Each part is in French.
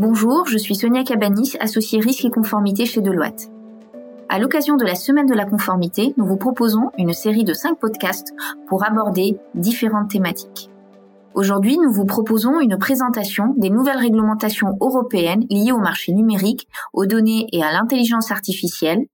Bonjour, je suis Sonia Cabanis, associée risque et conformité chez Deloitte. À l'occasion de la semaine de la conformité, nous vous proposons une série de cinq podcasts pour aborder différentes thématiques. Aujourd'hui, nous vous proposons une présentation des nouvelles réglementations européennes liées au marché numérique, aux données et à l'intelligence artificielle,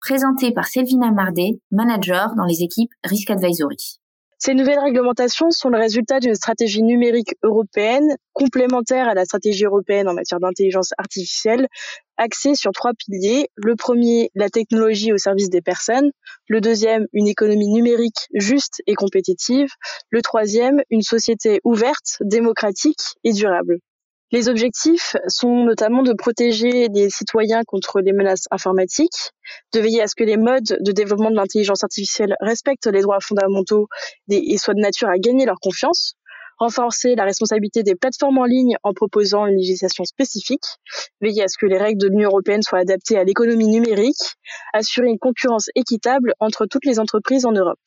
présentée par Selvina Mardet, manager dans les équipes Risk Advisory. Ces nouvelles réglementations sont le résultat d'une stratégie numérique européenne complémentaire à la stratégie européenne en matière d'intelligence artificielle, axée sur trois piliers. Le premier, la technologie au service des personnes. Le deuxième, une économie numérique juste et compétitive. Le troisième, une société ouverte, démocratique et durable. Les objectifs sont notamment de protéger les citoyens contre les menaces informatiques, de veiller à ce que les modes de développement de l'intelligence artificielle respectent les droits fondamentaux et soient de nature à gagner leur confiance, renforcer la responsabilité des plateformes en ligne en proposant une législation spécifique, veiller à ce que les règles de l'Union européenne soient adaptées à l'économie numérique, assurer une concurrence équitable entre toutes les entreprises en Europe.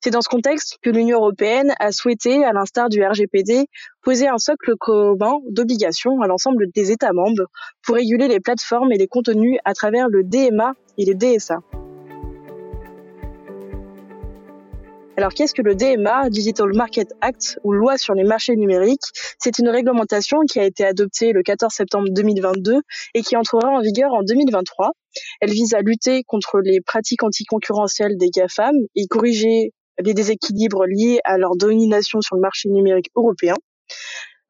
C'est dans ce contexte que l'Union européenne a souhaité, à l'instar du RGPD, poser un socle commun d'obligations à l'ensemble des États membres pour réguler les plateformes et les contenus à travers le DMA et les DSA. Alors qu'est-ce que le DMA, Digital Market Act, ou loi sur les marchés numériques? C'est une réglementation qui a été adoptée le 14 septembre 2022 et qui entrera en vigueur en 2023. Elle vise à lutter contre les pratiques anticoncurrentielles des GAFAM et corriger les déséquilibres liés à leur domination sur le marché numérique européen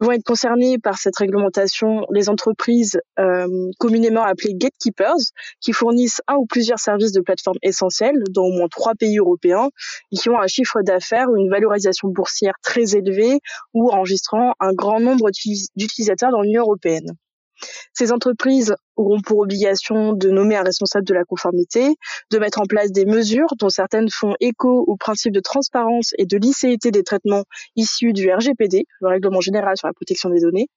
vont être concernées par cette réglementation les entreprises euh, communément appelées gatekeepers, qui fournissent un ou plusieurs services de plateforme essentiels dans au moins trois pays européens et qui ont un chiffre d'affaires ou une valorisation boursière très élevée ou enregistrant un grand nombre d'utilisateurs dans l'Union européenne. Ces entreprises auront pour obligation de nommer un responsable de la conformité, de mettre en place des mesures dont certaines font écho au principe de transparence et de licéité des traitements issus du RGPD, le règlement général sur la protection des données.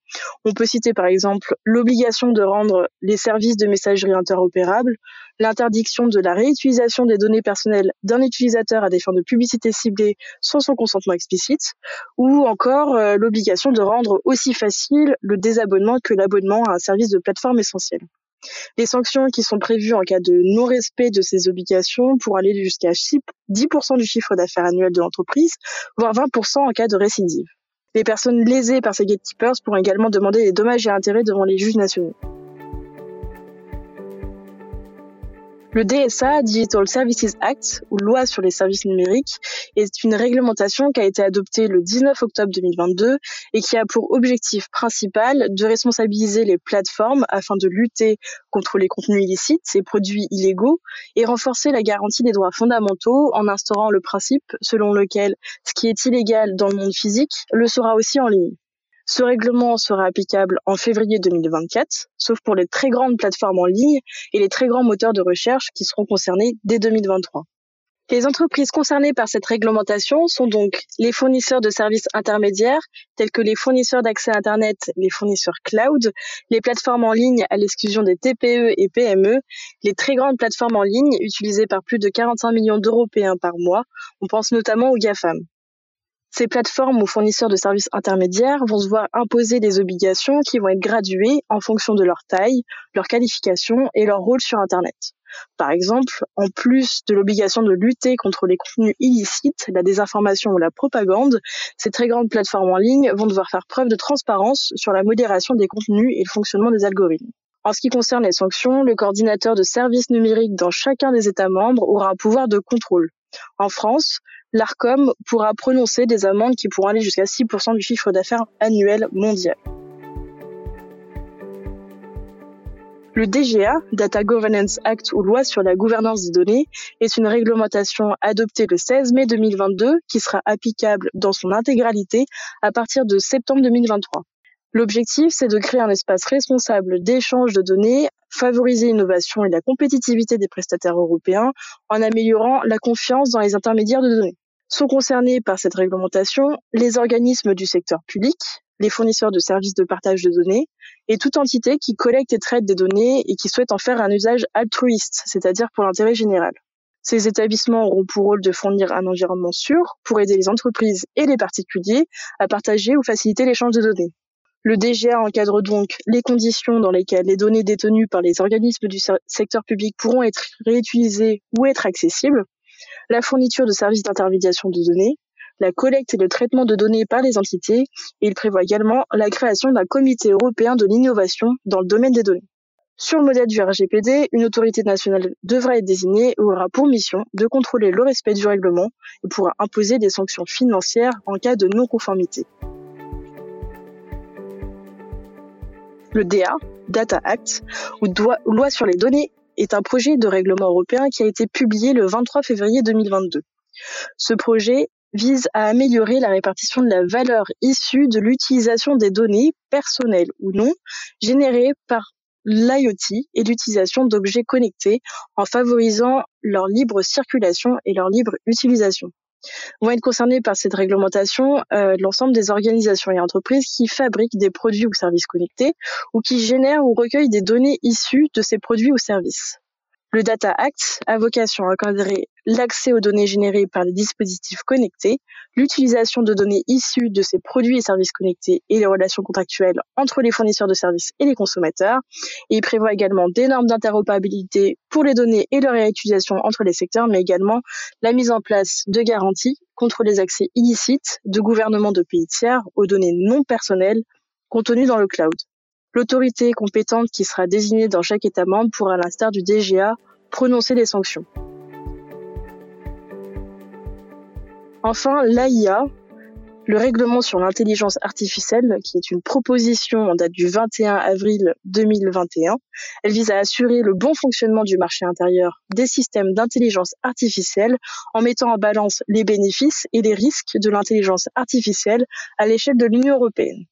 On peut citer par exemple l'obligation de rendre les services de messagerie interopérables, l'interdiction de la réutilisation des données personnelles d'un utilisateur à des fins de publicité ciblée sans son consentement explicite, ou encore euh, l'obligation de rendre aussi facile le désabonnement que l'abonnement à un service de plateforme essentiel. Les sanctions qui sont prévues en cas de non-respect de ces obligations pourront aller jusqu'à 10% du chiffre d'affaires annuel de l'entreprise, voire 20% en cas de récidive. Les personnes lésées par ces gatekeepers pourront également demander des dommages et intérêts devant les juges nationaux. Le DSA, Digital Services Act, ou loi sur les services numériques, est une réglementation qui a été adoptée le 19 octobre 2022 et qui a pour objectif principal de responsabiliser les plateformes afin de lutter contre les contenus illicites et produits illégaux et renforcer la garantie des droits fondamentaux en instaurant le principe selon lequel ce qui est illégal dans le monde physique le sera aussi en ligne. Ce règlement sera applicable en février 2024, sauf pour les très grandes plateformes en ligne et les très grands moteurs de recherche qui seront concernés dès 2023. Les entreprises concernées par cette réglementation sont donc les fournisseurs de services intermédiaires tels que les fournisseurs d'accès Internet, les fournisseurs cloud, les plateformes en ligne à l'exclusion des TPE et PME, les très grandes plateformes en ligne utilisées par plus de 45 millions d'Européens par mois. On pense notamment aux GAFAM. Ces plateformes ou fournisseurs de services intermédiaires vont se voir imposer des obligations qui vont être graduées en fonction de leur taille, leur qualification et leur rôle sur Internet. Par exemple, en plus de l'obligation de lutter contre les contenus illicites, la désinformation ou la propagande, ces très grandes plateformes en ligne vont devoir faire preuve de transparence sur la modération des contenus et le fonctionnement des algorithmes. En ce qui concerne les sanctions, le coordinateur de services numériques dans chacun des États membres aura un pouvoir de contrôle. En France, l'ARCOM pourra prononcer des amendes qui pourront aller jusqu'à 6% du chiffre d'affaires annuel mondial. Le DGA, Data Governance Act ou loi sur la gouvernance des données, est une réglementation adoptée le 16 mai 2022 qui sera applicable dans son intégralité à partir de septembre 2023. L'objectif, c'est de créer un espace responsable d'échange de données, favoriser l'innovation et la compétitivité des prestataires européens en améliorant la confiance dans les intermédiaires de données. Sont concernés par cette réglementation les organismes du secteur public, les fournisseurs de services de partage de données et toute entité qui collecte et traite des données et qui souhaite en faire un usage altruiste, c'est-à-dire pour l'intérêt général. Ces établissements auront pour rôle de fournir un environnement sûr pour aider les entreprises et les particuliers à partager ou faciliter l'échange de données. Le DGA encadre donc les conditions dans lesquelles les données détenues par les organismes du secteur public pourront être réutilisées ou être accessibles, la fourniture de services d'intermédiation de données, la collecte et le traitement de données par les entités, et il prévoit également la création d'un comité européen de l'innovation dans le domaine des données. Sur le modèle du RGPD, une autorité nationale devra être désignée et aura pour mission de contrôler le respect du règlement et pourra imposer des sanctions financières en cas de non-conformité. Le DA, Data Act, ou loi sur les données, est un projet de règlement européen qui a été publié le 23 février 2022. Ce projet vise à améliorer la répartition de la valeur issue de l'utilisation des données, personnelles ou non, générées par l'IoT et l'utilisation d'objets connectés en favorisant leur libre circulation et leur libre utilisation vont être concernés par cette réglementation euh, l'ensemble des organisations et entreprises qui fabriquent des produits ou services connectés ou qui génèrent ou recueillent des données issues de ces produits ou services. Le Data Act a vocation à encadrer l'accès aux données générées par les dispositifs connectés, l'utilisation de données issues de ces produits et services connectés et les relations contractuelles entre les fournisseurs de services et les consommateurs. Il prévoit également des normes d'interopérabilité pour les données et leur réutilisation entre les secteurs, mais également la mise en place de garanties contre les accès illicites de gouvernements de pays tiers aux données non personnelles contenues dans le cloud. L'autorité compétente qui sera désignée dans chaque État membre pourra, à l'instar du DGA, prononcer des sanctions. Enfin, l'AIA, le règlement sur l'intelligence artificielle, qui est une proposition en date du 21 avril 2021. Elle vise à assurer le bon fonctionnement du marché intérieur des systèmes d'intelligence artificielle en mettant en balance les bénéfices et les risques de l'intelligence artificielle à l'échelle de l'Union européenne.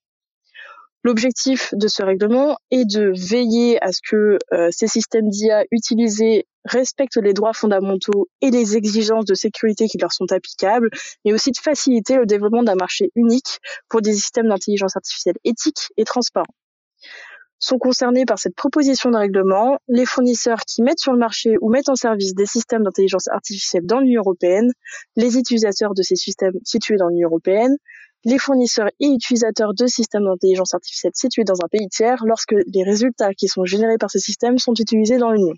L'objectif de ce règlement est de veiller à ce que euh, ces systèmes d'IA utilisés respectent les droits fondamentaux et les exigences de sécurité qui leur sont applicables, mais aussi de faciliter le développement d'un marché unique pour des systèmes d'intelligence artificielle éthiques et transparents. Sont concernés par cette proposition de règlement les fournisseurs qui mettent sur le marché ou mettent en service des systèmes d'intelligence artificielle dans l'Union européenne, les utilisateurs de ces systèmes situés dans l'Union européenne, les fournisseurs et utilisateurs de systèmes d'intelligence artificielle situés dans un pays tiers lorsque les résultats qui sont générés par ces systèmes sont utilisés dans l'Union.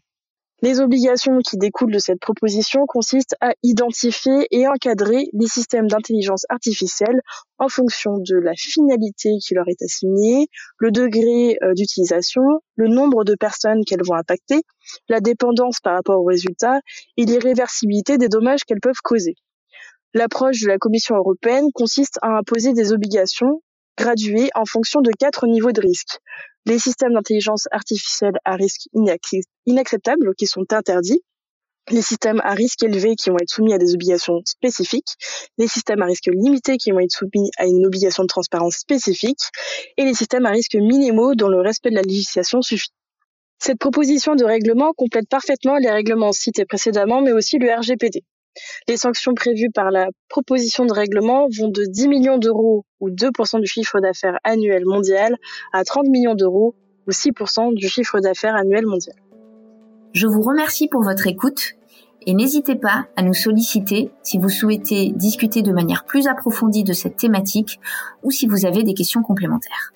Les obligations qui découlent de cette proposition consistent à identifier et encadrer les systèmes d'intelligence artificielle en fonction de la finalité qui leur est assignée, le degré euh, d'utilisation, le nombre de personnes qu'elles vont impacter, la dépendance par rapport aux résultats et l'irréversibilité des dommages qu'elles peuvent causer. L'approche de la Commission européenne consiste à imposer des obligations graduées en fonction de quatre niveaux de risque. Les systèmes d'intelligence artificielle à risque inacceptable qui sont interdits, les systèmes à risque élevé qui vont être soumis à des obligations spécifiques, les systèmes à risque limité qui vont être soumis à une obligation de transparence spécifique, et les systèmes à risque minimaux dont le respect de la législation suffit. Cette proposition de règlement complète parfaitement les règlements cités précédemment, mais aussi le RGPD. Les sanctions prévues par la proposition de règlement vont de 10 millions d'euros ou 2% du chiffre d'affaires annuel mondial à 30 millions d'euros ou 6% du chiffre d'affaires annuel mondial. Je vous remercie pour votre écoute et n'hésitez pas à nous solliciter si vous souhaitez discuter de manière plus approfondie de cette thématique ou si vous avez des questions complémentaires.